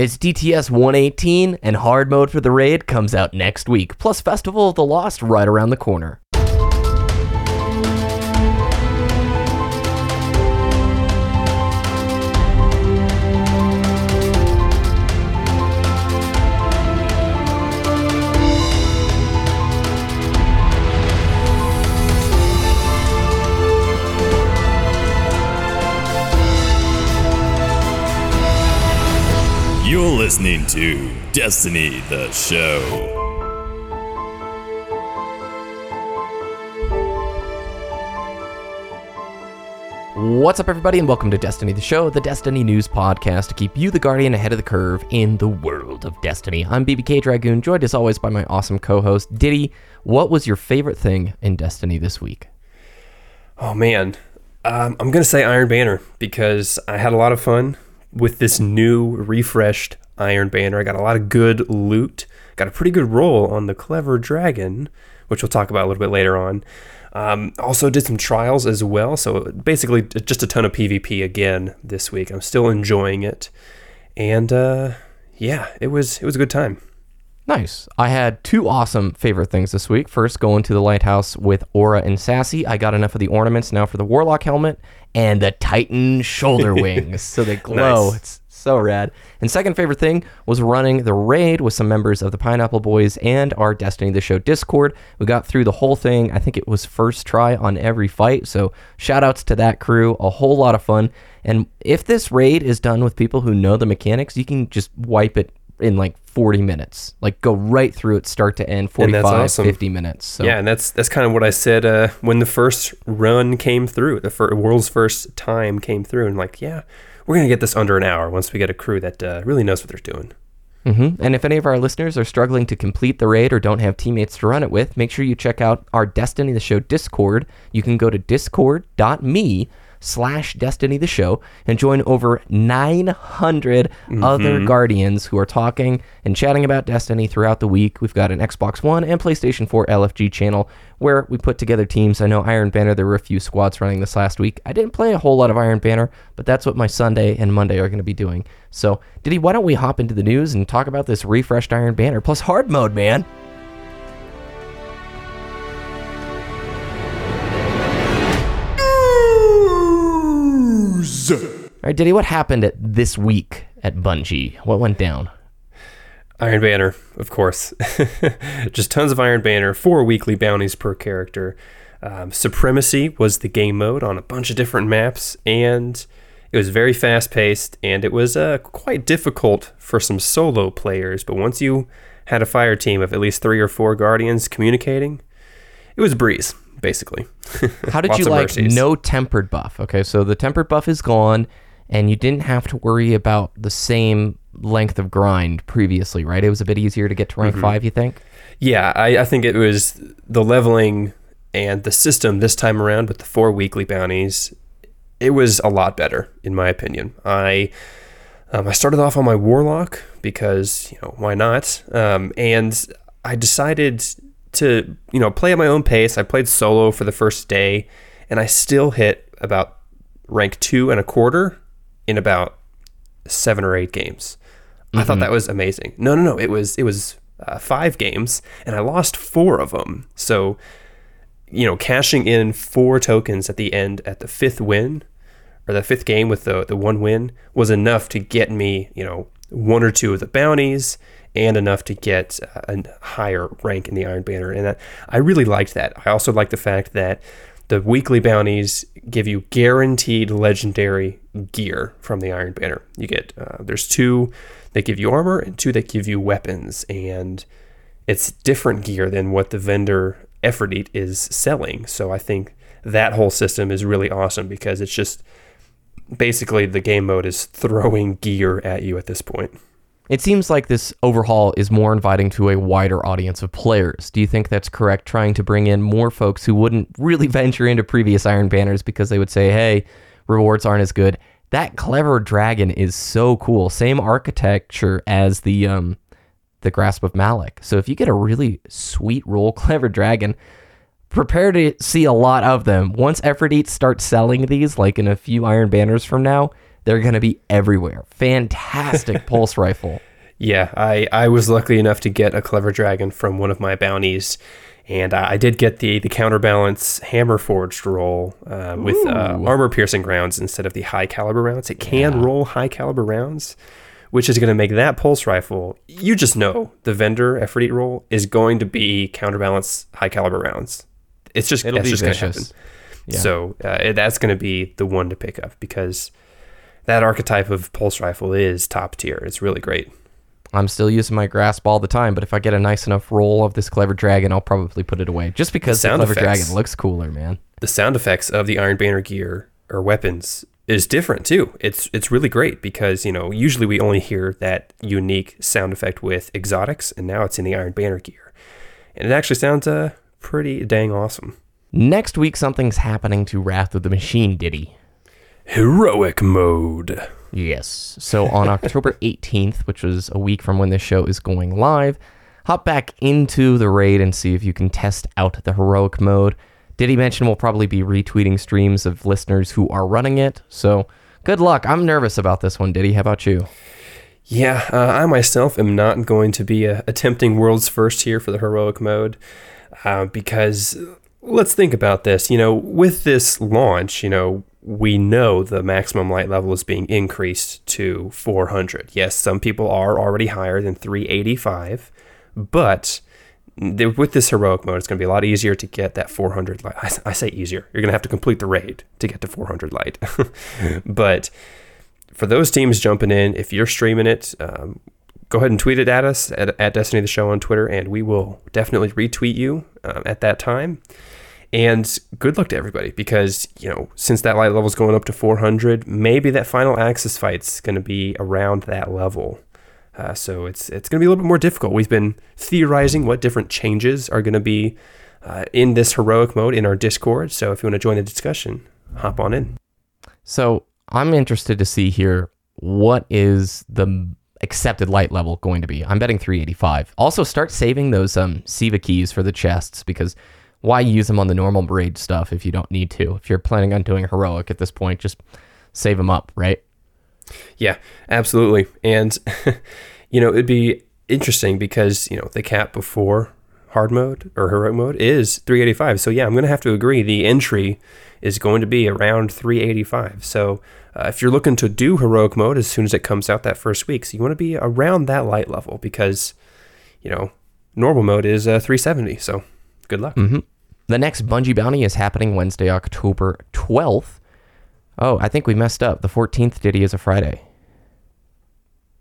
It's DTS 118, and hard mode for the raid comes out next week, plus Festival of the Lost right around the corner. Listening to Destiny the Show. What's up, everybody, and welcome to Destiny the Show, the Destiny News podcast to keep you, the Guardian, ahead of the curve in the world of Destiny. I'm BBK Dragoon, joined as always by my awesome co host, Diddy. What was your favorite thing in Destiny this week? Oh man, um, I'm gonna say Iron Banner because I had a lot of fun with this new refreshed Iron Banner. I got a lot of good loot, got a pretty good roll on the Clever Dragon, which we'll talk about a little bit later on. Um, also did some trials as well, so basically just a ton of PvP again this week. I'm still enjoying it, and uh, yeah, it was it was a good time. Nice. I had two awesome favorite things this week. First, going to the lighthouse with Aura and Sassy. I got enough of the ornaments now for the Warlock helmet and the Titan shoulder wings, so they glow. Nice. It's so rad. And second favorite thing was running the raid with some members of the Pineapple Boys and our Destiny the Show Discord. We got through the whole thing. I think it was first try on every fight. So shout outs to that crew. A whole lot of fun. And if this raid is done with people who know the mechanics, you can just wipe it in like 40 minutes. Like go right through it start to end, And 45, awesome. 50 minutes. So Yeah, and that's that's kind of what I said uh, when the first run came through, the fir- world's first time came through, and like, yeah, we're gonna get this under an hour once we get a crew that uh, really knows what they're doing. hmm And if any of our listeners are struggling to complete the raid or don't have teammates to run it with, make sure you check out our Destiny the Show Discord. You can go to discord.me slash Destiny the Show and join over 900 mm-hmm. other Guardians who are talking and chatting about Destiny throughout the week. We've got an Xbox One and PlayStation 4 LFG channel where we put together teams. I know Iron Banner, there were a few squads running this last week. I didn't play a whole lot of Iron Banner, but that's what my Sunday and Monday are going to be doing. So, Diddy, why don't we hop into the news and talk about this refreshed Iron Banner plus hard mode, man? Right, Diddy, what happened at this week at Bungie? What went down? Iron Banner, of course, just tons of Iron Banner, four weekly bounties per character. Um, Supremacy was the game mode on a bunch of different maps, and it was very fast paced, and it was uh, quite difficult for some solo players. But once you had a fire team of at least three or four guardians communicating, it was a breeze, basically. How did you like mercies. no tempered buff? Okay, so the tempered buff is gone, and you didn't have to worry about the same length of grind previously, right? It was a bit easier to get to Mm-hmm. rank five, you think? Yeah, I, I think it was the leveling and the system this time around with the four weekly bounties. It was a lot better, in my opinion. I um, I started off on my warlock because you know why not, um, and I decided to you know play at my own pace. I played solo for the first day, and I still hit about rank two and a quarter in about seven or eight games. I thought that was amazing. No, no, no. It was it was uh, five games, and I lost four of them. So, you know, cashing in four tokens at the end at the fifth win, or the fifth game with the the one win was enough to get me, you know, one or two of the bounties, and enough to get uh, a higher rank in the Iron Banner. And I, I really liked that. I also like the fact that the weekly bounties give you guaranteed legendary gear from the Iron Banner. You get uh, there's two that give you armor and two that give you weapons, and it's different gear than what the vendor Efrideet is selling. So I think that whole system is really awesome because it's just basically the game mode is throwing gear at you at this point. It seems like this overhaul is more inviting to a wider audience of players. Do you think that's correct? Trying to bring in more folks who wouldn't really venture into previous Iron Banners because they would say, hey, rewards aren't as good. That clever dragon is so cool. Same architecture as the um the Grasp of Malok. So if you get a really sweet roll clever dragon, prepare to see a lot of them. Once Efrideet starts selling these, like in a few Iron Banners from now, they're going to be everywhere. Fantastic pulse rifle. Yeah, I, I was lucky enough to get a clever dragon from one of my bounties, and I did get the the counterbalance hammer forged roll uh, with uh, armor piercing rounds instead of the high caliber rounds. It can roll high caliber rounds, which is going to make that pulse rifle. You just know the vendor Efrideet roll is going to be counterbalance high caliber rounds. It's just It'll be just going to vicious. happen. Yeah. So uh, that's going to be the one to pick up because that archetype of pulse rifle is top tier. It's really great. I'm still using my grasp all the time, but if I get a nice enough roll of this clever dragon, I'll probably put it away. Just because the, sound clever effects. dragon looks cooler, man. the sound effects of the Iron Banner gear or weapons is different too. It's it's really great because you know usually we only hear that unique sound effect with exotics, and now it's in the Iron Banner gear, and it actually sounds uh pretty dang awesome. Next week, something's happening to Wrath of the Machine, Diddy. Heroic mode. Yes. So on October 18th, which was a week from when this show is going live, hop back into the raid and see if you can test out the heroic mode. Did he mention we'll probably be retweeting streams of listeners who are running it? So good luck. I'm nervous about this one, Diddy. How about you? Yeah, uh, I myself am not going to be uh, attempting world's first here for the heroic mode uh, because let's think about this. You know, with this launch, you know, we know the maximum light level is being increased to 400. Yes, some people are already higher than 385, but th- with this heroic mode, it's going to be a lot easier to get that 400 light. I say easier. You're going to have to complete the raid to get to 400 light. but for those teams jumping in, if you're streaming it, um, go ahead and tweet it at us at, at Destiny the Show on Twitter, and we will definitely retweet you um, at that time. And good luck to everybody because, you know, since that light level is going up to 400, maybe that final Aksis fight's going to be around that level. Uh, so it's it's going to be a little bit more difficult. We've been theorizing what different changes are going to be uh, in this heroic mode in our Discord. So if you want to join the discussion, hop on in. So I'm interested to see here what is the accepted light level going to be. I'm betting 385. Also, start saving those um Siva keys for the chests because why use them on the normal raid stuff if you don't need to? If you're planning on doing heroic at this point, just save them up, right? Yeah, absolutely. And, you know, it'd be interesting because, you know, the cap before hard mode or heroic mode is 385. So, yeah, I'm going to have to agree. The entry is going to be around 385. So, uh, if you're looking to do heroic mode as soon as it comes out that first week, so you want to be around that light level because, you know, normal mode is uh, 370. So, good luck. Mm-hmm. The next Bungie bounty is happening Wednesday, October 12th. Oh, I think we messed up. The 14th Diddy is a Friday.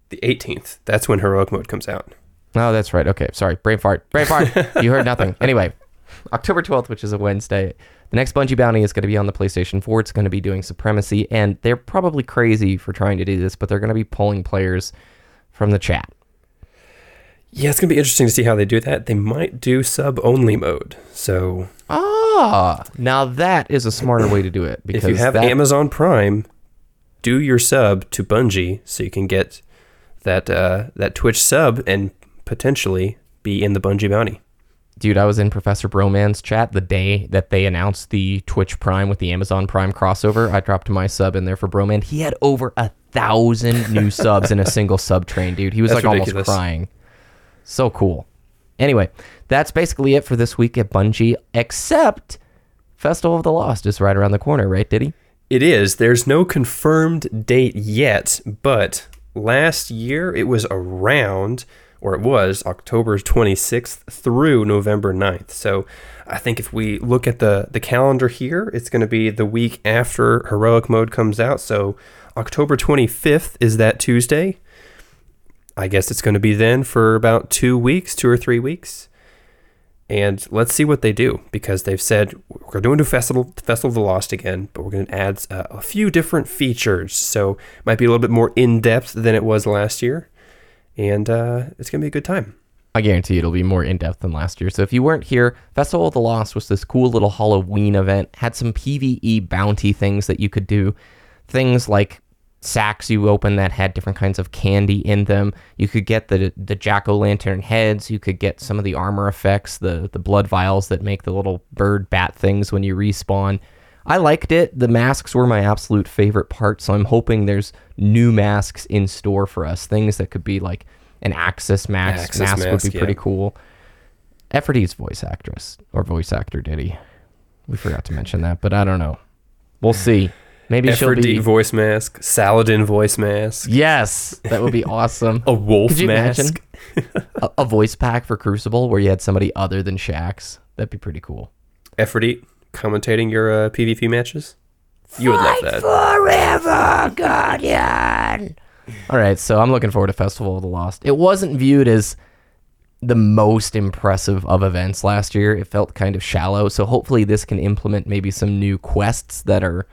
The 18th, that's when heroic mode comes out. Oh, that's right. Okay, sorry. Brain fart. Brain fart. you heard nothing. Anyway, October 12th, which is a Wednesday. The next Bungie bounty is going to be on the PlayStation 4. It's going to be doing Supremacy, and they're probably crazy for trying to do this, but they're going to be pulling players from the chat. Yeah, it's going to be interesting to see how they do that. They might do sub only mode. So, Ah, now that is a smarter way to do it because if you have that, Amazon Prime, do your sub to Bungie so you can get that uh, that Twitch sub and potentially be in the Bungie bounty. dude, I was in Professor Broman's chat the day that they announced the Twitch Prime with the Amazon Prime crossover. I dropped my sub in there for Broman. He had over a thousand new subs in a single sub train, dude. He was That's like ridiculous. almost crying. So cool. Anyway, that's basically it for this week at Bungie, except Festival of the Lost is right around the corner, right, Diddy? It is. There's no confirmed date yet, but last year it was around, or it was October 26th through November 9th. So I think if we look at the, the calendar here, it's going to be the week after Heroic Mode comes out. So October 25th is that Tuesday. I guess it's going to be then for about two weeks, two or three weeks. And let's see what they do because they've said we're going to do Festival Festival of the Lost again, but we're going to add uh, a few different features. So it might be a little bit more in depth than it was last year, and uh, it's going to be a good time. I guarantee it'll be more in depth than last year. So if you weren't here, Festival of the Lost was this cool little Halloween event. Had some PVE bounty things that you could do. Things like sacks you open that had different kinds of candy in them. You could get the the jack o' lantern heads. You could get some of the armor effects, the the blood vials that make the little bird bat things when you respawn. I liked it. The masks were my absolute favorite part, so I'm hoping there's new masks in store for us. Things that could be like an Aksis mask. Aksis mask, would mask, be pretty cool. Efrideet's voice actress or voice actor, Diddy? We forgot to mention that, but I don't know. We'll see. Maybe she'll Efrideet be. voice mask, Saladin voice mask, Yes, that would be awesome. a wolf Could you mask. imagine a, a voice pack for Crucible where you had somebody other than Shax? That'd be pretty cool. Efrideet commentating your uh, PvP matches. You would love that. Forever, Guardian. All right, so I'm looking forward to Festival of the Lost. It wasn't viewed as the most impressive of events last year. It felt kind of shallow. So hopefully this can implement maybe some new quests that are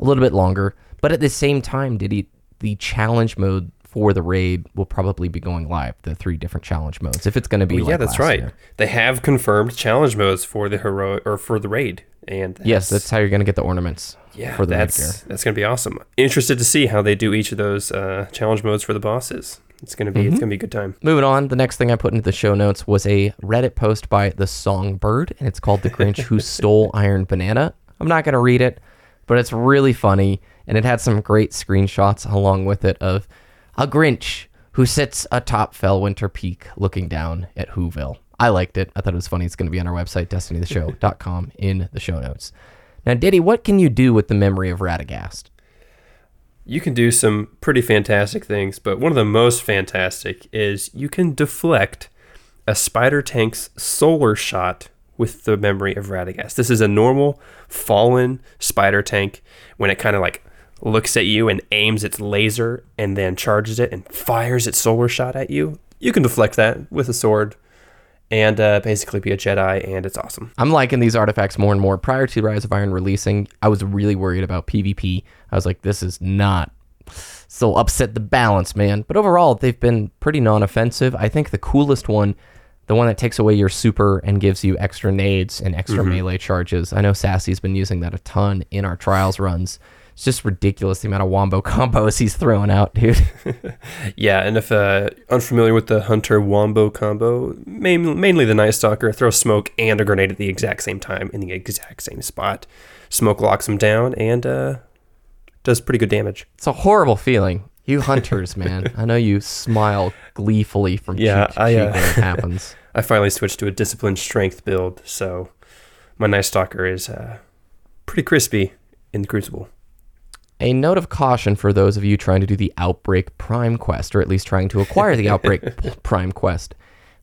a little bit longer. But at the same time, Diddy the challenge mode for the raid will probably be going live, the three different challenge modes. If it's going to be Well, like yeah, that's right. year. They have confirmed challenge modes for the heroic or for the raid, and Yes, that's how you're going to get the ornaments yeah, for the that's that's gonna be awesome. Interested to see how they do each of those uh, challenge modes for the bosses. It's gonna be Mm-hmm. it's gonna be a good time. Moving on, the next thing I put into the show notes was a Reddit post by the Songbird, and it's called "The Grinch Who Stole Iron Banana." I'm not gonna read it, but it's really funny, and it had some great screenshots along with it of a Grinch who sits atop Felwinter Peak looking down at Whoville. I liked it. I thought it was funny. It's going to be on our website, destinytheshow.com, in the show notes. Now, Diddy, what can you do with the memory of Radagast? You can do some pretty fantastic things, but one of the most fantastic is you can deflect a spider tank's solar shot with the memory of Radagast. This is a normal fallen spider tank when it kind of like looks at you and aims its laser and then charges it and fires its solar shot at you. You can deflect that with a sword and uh, basically be a Jedi, and it's awesome. I'm liking these artifacts more and more. Prior to Rise of Iron releasing, I was really worried about PvP. I was like, this is not. So upset the balance, man. But overall, they've been pretty non offensive. I think the coolest one, the one that takes away your super and gives you extra nades and extra melee charges. I know Sassy's been using that a ton in our trials runs. It's just ridiculous the amount of wombo combos he's throwing out, dude. Yeah, and if uh, unfamiliar with the Hunter Wombo combo, main, mainly the Night Stalker throws smoke and a grenade at the exact same time in the exact same spot. Smoke locks him down and uh, does pretty good damage. It's a horrible feeling. You hunters, man. I know you smile gleefully from Yeah, cheek to I, cheek uh, when it happens. I finally switched to a disciplined strength build, so my Night Stalker is uh, pretty crispy in the Crucible. A note of caution for those of you trying to do the Outbreak Prime quest, or at least trying to acquire the Outbreak Prime quest.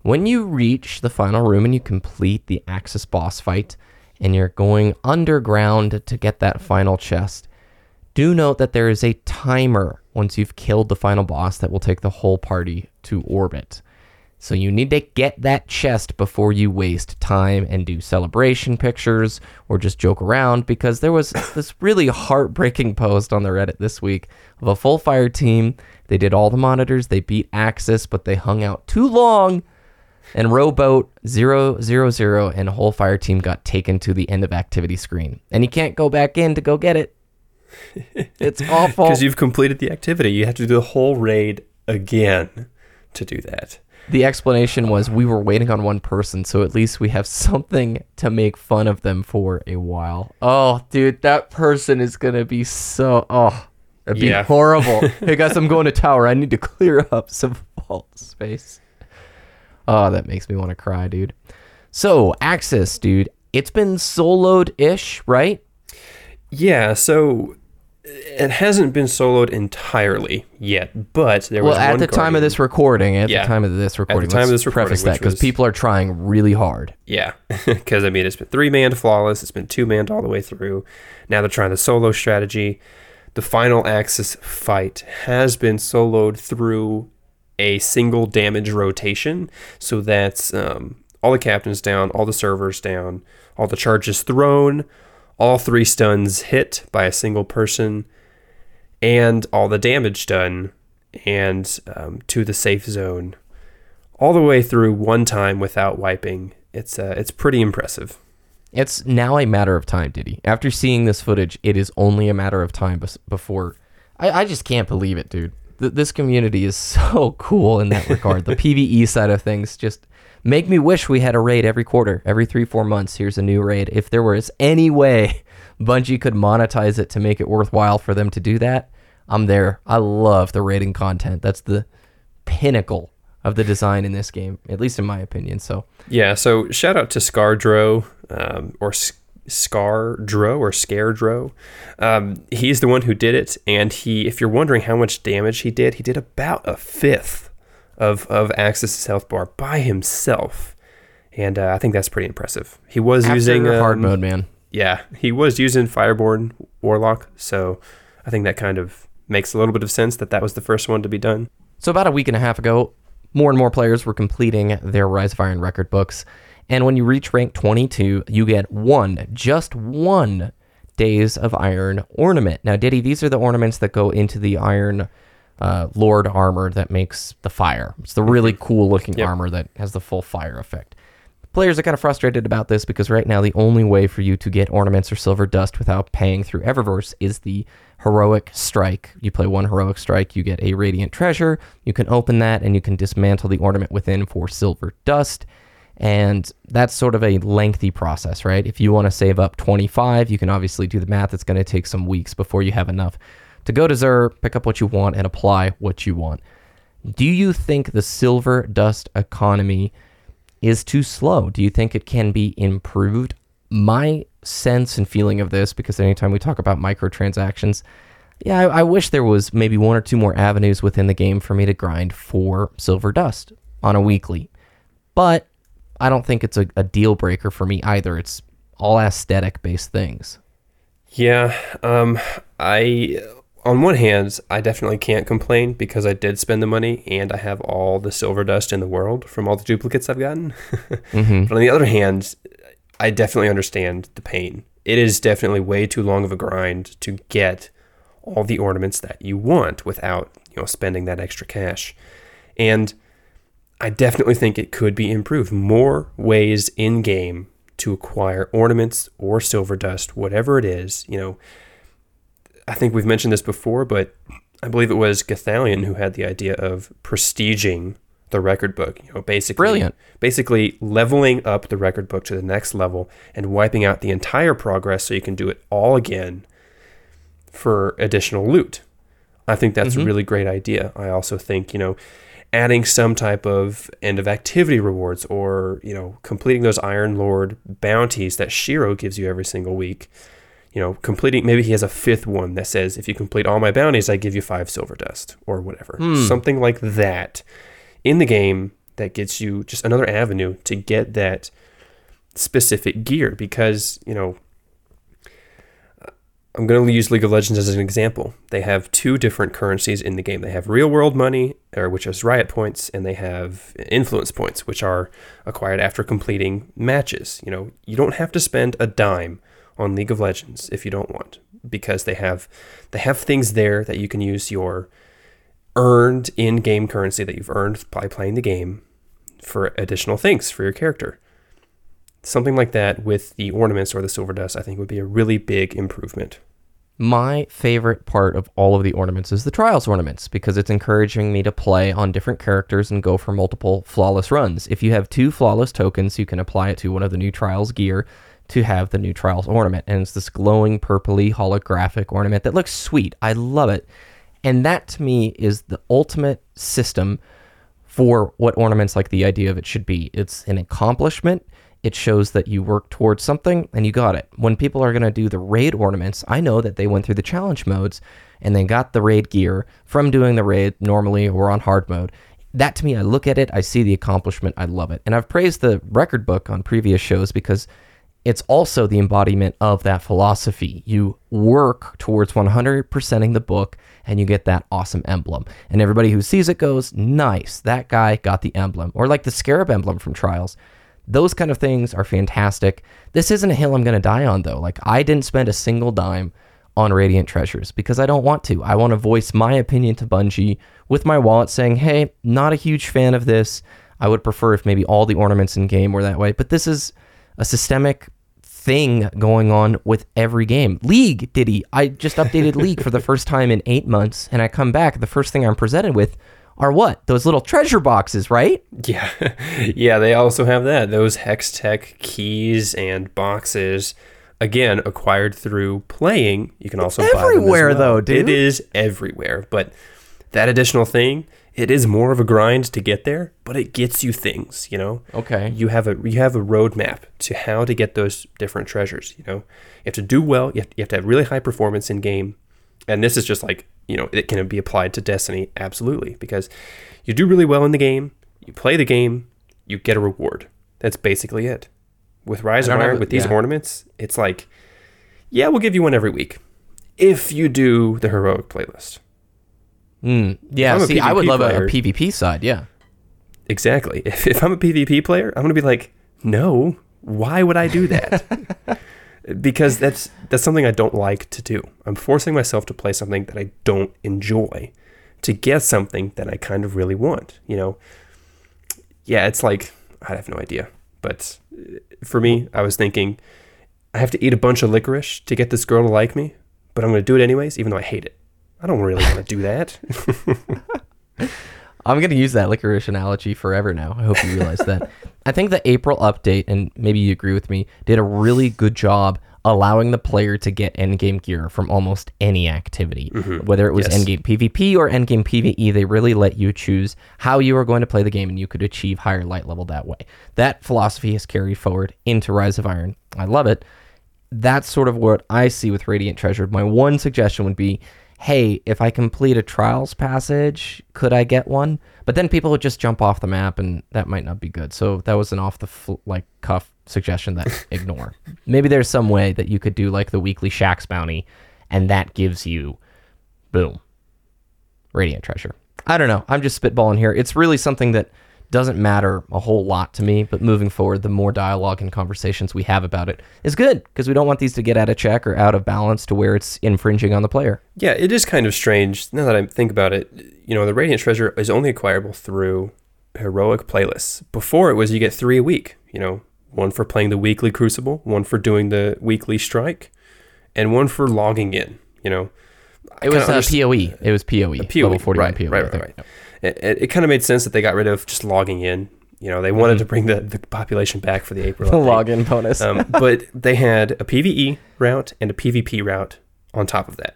When you reach the final room and you complete the Aksis boss fight, and you're going underground to get that final chest, do note that there is a timer once you've killed the final boss that will take the whole party to orbit. So you need to get that chest before you waste time and do celebration pictures or just joke around because there was this really heartbreaking post on the Reddit this week of a full fire team. They did all the monitors, they beat Aksis, but they hung out too long and rowboat 000 and whole fire team got taken to the end of activity screen. And you can't go back in to go get it. It's awful. Because you've completed the activity, you have to do the whole raid again to do that. The explanation was we were waiting on one person, so at least we have something to make fun of them for a while. Oh, dude, that person is gonna be so oh, it'd be Yeah. horrible. hey guys, I'm going to tower. I need to clear up some vault space. Oh, that makes me want to cry, dude. So, Aksis, dude, it's been soloed ish, right? Yeah, so it hasn't been soloed entirely yet, but there was Well, at one the time of this recording, at Yeah. the time of this recording, at the time of this recording, preface that because was- people are trying really hard. Yeah, because I mean, it's been three man flawless. It's been two man all the way through. Now they're trying the solo strategy. The final Aksis fight has been soloed through a single damage rotation. So that's um, all the captains down, all the servers down, all the charges thrown, all three stuns hit by a single person, and all the damage done, and um, to the safe zone all the way through one time without wiping. It's uh, it's pretty impressive. It's now a matter of time, Diddy. After seeing this footage, it is only a matter of time before. I, I just can't believe it, dude. Th- this community is so cool in that regard. the PVE side of things just make me wish we had a raid every quarter, every three, four months. Here's a new raid. If there was any way Bungie could monetize it to make it worthwhile for them to do that, I'm there. I love the rating content. That's the pinnacle of the design in this game, at least in my opinion. So Yeah, so shout out to Scardro, um, or S- Scardro or Scaredro. Um, he's the one who did it, and he, if you're wondering how much damage he did, he did about a fifth of of Aksis health bar by himself, and uh, I think that's pretty impressive. He was after using hard um, mode, man. Yeah, he was using Fireborn Warlock, so I think that kind of makes a little bit of sense that that was the first one to be done. So about a week and a half ago, more and more players were completing their Rise of Iron record books. And when you reach rank 22, you get one, just one Days of Iron ornament. Now, Diddy, these are the ornaments that go into the Iron uh, Lord armor that makes the fire. It's the really cool looking Yep. armor that has the full fire effect. Players are kind of frustrated about this because right now the only way for you to get ornaments or silver dust without paying through Eververse is the heroic strike. You play one heroic strike, you get a radiant treasure. You can open that and you can dismantle the ornament within for silver dust. And that's sort of a lengthy process, right? If you want to save up 25, you can obviously do the math. It's going to take some weeks before you have enough to go to Xur, pick up what you want, and apply what you want. Do you think the silver dust economy is too slow? Do you think it can be improved? My sense and feeling of this, because anytime we talk about microtransactions, yeah, I, I wish there was maybe one or two more avenues within the game for me to grind for silver dust on a weekly. But I don't think it's a, a deal breaker for me either. It's all aesthetic based things. Yeah, um, I on one hand, I definitely can't complain because I did spend the money and I have all the silver dust in the world from all the duplicates I've gotten. But on the other hand, I definitely understand the pain. It is definitely way too long of a grind to get all the ornaments that you want without, you know, spending that extra cash. And I definitely think it could be improved. More ways in game to acquire ornaments or silver dust, whatever it is. You know, I think we've mentioned this before, but I believe it was Gothalion who had the idea of prestiging the record book. You know, basically, Brilliant. basically leveling up the record book to the next level and wiping out the entire progress so you can do it all again for additional loot. I think that's a mm-hmm. really great idea. I also think, you know, adding some type of end of activity rewards or, you know, completing those Iron Lord bounties that Shiro gives you every single week. You know, completing maybe he has a fifth one that says if you complete all my bounties, I give you five silver dust or whatever. Hmm. Something like that in the game that gets you just another avenue to get that specific gear because, you know, I'm going to use League of Legends as an example. They have two different currencies in the game. They have real world money, or which is riot points, and they have influence points, which are acquired after completing matches. You know, you don't have to spend a dime on League of Legends if you don't want, because they have they have things there that you can use your earned in-game currency that you've earned by playing the game for additional things for your character. Something like that with the ornaments or the silver dust, I think would be a really big improvement. My favorite part of all of the ornaments is the trials ornaments because it's encouraging me to play on different characters and go for multiple flawless runs. If you have two flawless tokens, you can apply it to one of the new trials gear to have the new trials ornament. And it's this glowing purpley holographic ornament that looks sweet. I love it. And that to me is the ultimate system for what ornaments like the idea of it should be. It's an accomplishment. It shows that you work towards something and you got it. When people are going to do the raid ornaments, I know that they went through the challenge modes and they got the raid gear from doing the raid normally or on hard mode. That to me, I look at it, I see the accomplishment, I love it. And I've praised the record book on previous shows because it's also the embodiment of that philosophy. You work towards 100%ing the book and you get that awesome emblem. And everybody who sees it goes, nice, that guy got the emblem. Or like the scarab emblem from Trials. Those kind of things are fantastic. This isn't a hill I'm going to die on, though. Like, I didn't spend a single dime on Radiant Treasures because I don't want to. I want to voice my opinion to Bungie with my wallet saying, hey, not a huge fan of this. I would prefer if maybe all the ornaments in game were that way. But this is a systemic thing going on with every game. League, Diddy. I just updated League for the first time in eight months, and I come back. The first thing I'm presented with are what? Those little treasure boxes, right? Yeah, yeah. They also have that. Those hex tech keys and boxes again acquired through playing. You can also buy them everywhere, well. though, dude. It is everywhere, but that additional thing, it is more of a grind to get there, but it gets you things. You know, Okay. you have a you have a roadmap to how to get those different treasures. You know, you have to do well. You have, you have to have really high performance in game, and this is just like you know it can be applied to Destiny absolutely because you do really well in the game, you play the game, you get a reward. That's basically it. With Rise of Iron, with these yeah. ornaments, it's like, yeah, we'll give you one every week if you do the heroic playlist. Mm, yeah. See, I would love a, a PvP side. Yeah. Exactly. If, if I'm a PvP player, I'm going to be like, no, why would I do that? because that's that's something I don't like to do. I'm forcing myself to play something that I don't enjoy to get something that I kind of really want, you know. Yeah, it's like I have no idea. But uh, for me, I was thinking I have to eat a bunch of licorice to get this girl to like me, but I'm going to do it anyways even though I hate it. I don't really want to do that. I'm going to use that licorice analogy forever now. I hope you realize that. I think the April update, and maybe you agree with me, did a really good job allowing the player to get endgame gear from almost any activity. Mm-hmm. Whether it was Yes. endgame PvP or endgame PvE, they really let you choose how you were going to play the game and you could achieve higher light level that way. That philosophy has carried forward into Rise of Iron. I love it. That's sort of what I see with Radiant Treasure. My one suggestion would be hey, if I complete a trials passage, could I get one? But then people would just jump off the map, and that might not be good. So that was an off the fl- like cuff suggestion that ignore. Maybe there's some way that you could do like the weekly Shax bounty, and that gives you, boom, Radiant Treasure. I don't know. I'm just spitballing here. It's really something that doesn't matter a whole lot to me, but moving forward, the more dialogue and conversations we have about it is good because we don't want these to get out of check or out of balance to where it's infringing on the player. Yeah, it is kind of strange now that I think about it. You know, the Radiant Treasure is only acquirable through heroic playlists. Before it was you get three a week. You know, one for playing the weekly Crucible, one for doing the weekly Strike, and one for logging in. You know, I It was uh, underst- POE. It was POE. POE, Level 41 right, POE. right, right, right. It, it, it kind of made sense that they got rid of just logging in. You know, they wanted to bring the, the population back for the April The login bonus. um, but they had a PVE route and a PvP route on top of that.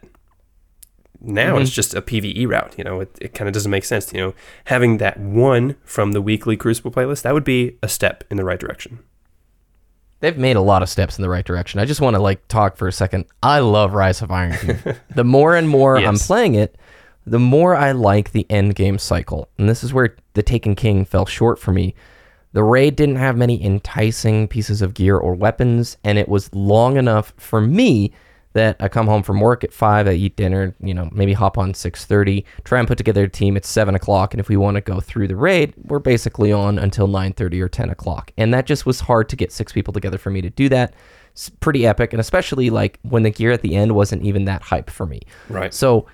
Now Mm-hmm. it's just a PVE route. You know, it, it kind of doesn't make sense. You know, having that one from the weekly Crucible playlist that would be a step in the right direction. They've made a lot of steps in the right direction. I just want to like talk for a second. I love Rise of Iron. the more and more I'm playing it, the more I like the end game cycle. And this is where the Taken King fell short for me. The raid didn't have many enticing pieces of gear or weapons, and it was long enough for me that I come home from work at five, I eat dinner, you know, maybe hop on six thirty, try and put together a team at seven o'clock, and if we want to go through the raid, we're basically on until nine thirty or ten o'clock, and that just was hard to get six people together for me to do that. It's pretty epic, and especially like when the gear at the end wasn't even that hype for me. Right. So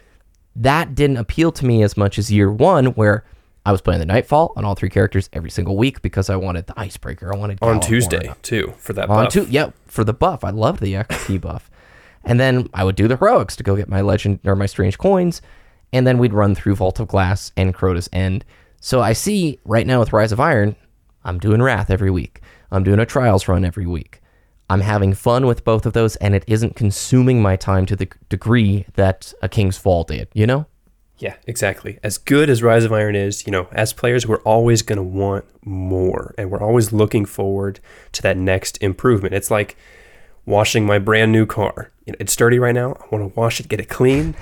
that didn't appeal to me as much as year one, where I was playing the Nightfall on all three characters every single week because I wanted the Icebreaker. I wanted On. Tuesday too for that On buff. two, yeah, for the buff. I loved the XP buff. And then I would do the heroics to go get my legend or my strange coins, and then we'd run through Vault of Glass and Crota's End. So I see right now with Rise of Iron, I'm doing Wrath every week. I'm doing a Trials run every week. I'm having fun with both of those, and it isn't consuming my time to the degree that a King's Fall did. You know? Yeah, exactly. As good as Rise of Iron is, you know, as players, we're always going to want more and we're always looking forward to that next improvement. It's like washing my brand new car. You know, it's dirty right now. I want to wash it, get it clean.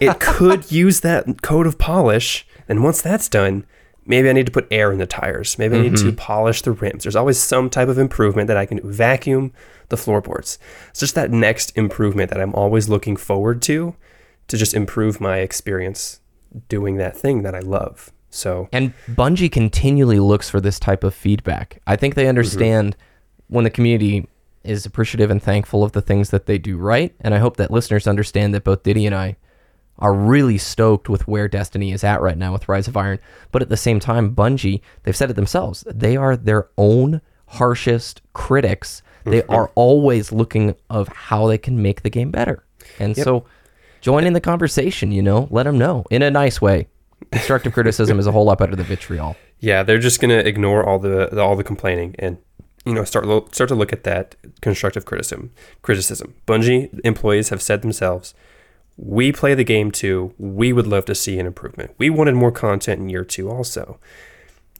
it could use that coat of polish. And once that's done, maybe I need to put air in the tires. Maybe I need to mm-hmm. polish the rims. There's always some type of improvement that I can do. vacuum the floorboards. It's just that next improvement that I'm always looking forward to to just improve my experience doing that thing that I love. So, And Bungie continually looks for this type of feedback. I think they mm-hmm. understand when the community is appreciative and thankful of the things that they do right. And I hope that listeners understand that both Diddy and I are really stoked with where Destiny is at right now with Rise of Iron. But at the same time, Bungie, they've said it themselves, they are their own harshest critics. They mm-hmm. are always looking of how they can make the game better. And so join in the conversation, you know, let them know in a nice way. Constructive criticism is a whole lot better than vitriol. yeah, they're just going to ignore all the, the all the complaining and you know start lo- start to look at that constructive criticism. Criticism. Bungie employees have said themselves, "We play the game too. We would love to see an improvement. We wanted more content in year two, also.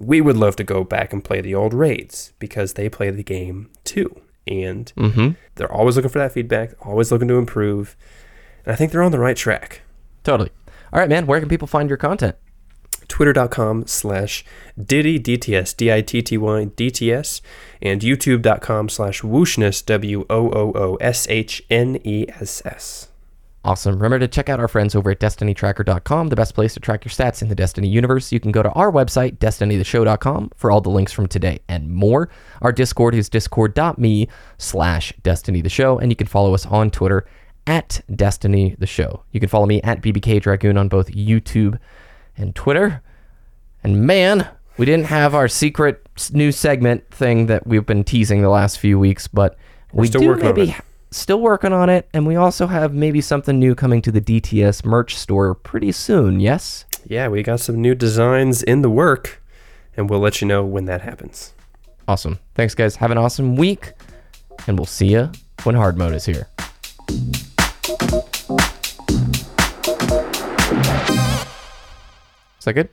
We would love to go back and play the old raids because they play the game too, and Mm-hmm. they're always looking for that feedback, always looking to improve, and I think they're on the right track." Totally. All right, man. Where can people find your content? twitter.com slash diddy dts d-i-t-t-y dts and youtube.com slash wooshness w-o-o-o-s-h-n-e-s-s Awesome. Remember to check out our friends over at destinytracker.com, the best place to track your stats in the Destiny universe. You can go to our website, destinytheshow.com, for all the links from today and more. Our Discord is discord.me slash Destiny the Show, and you can follow us on Twitter at Destiny the Show. You can follow me at BBK Dragoon on both YouTube and Twitter. And man, we didn't have our secret new segment thing that we've been teasing the last few weeks, but we still do maybe it. Still working on it, and we also have maybe something new coming to the DTS merch store pretty soon. Yes. yeah we got some new designs in the work and we'll let you know when that happens Awesome. Thanks, guys. Have an awesome week, and we'll see you when hard mode is here. Is that good?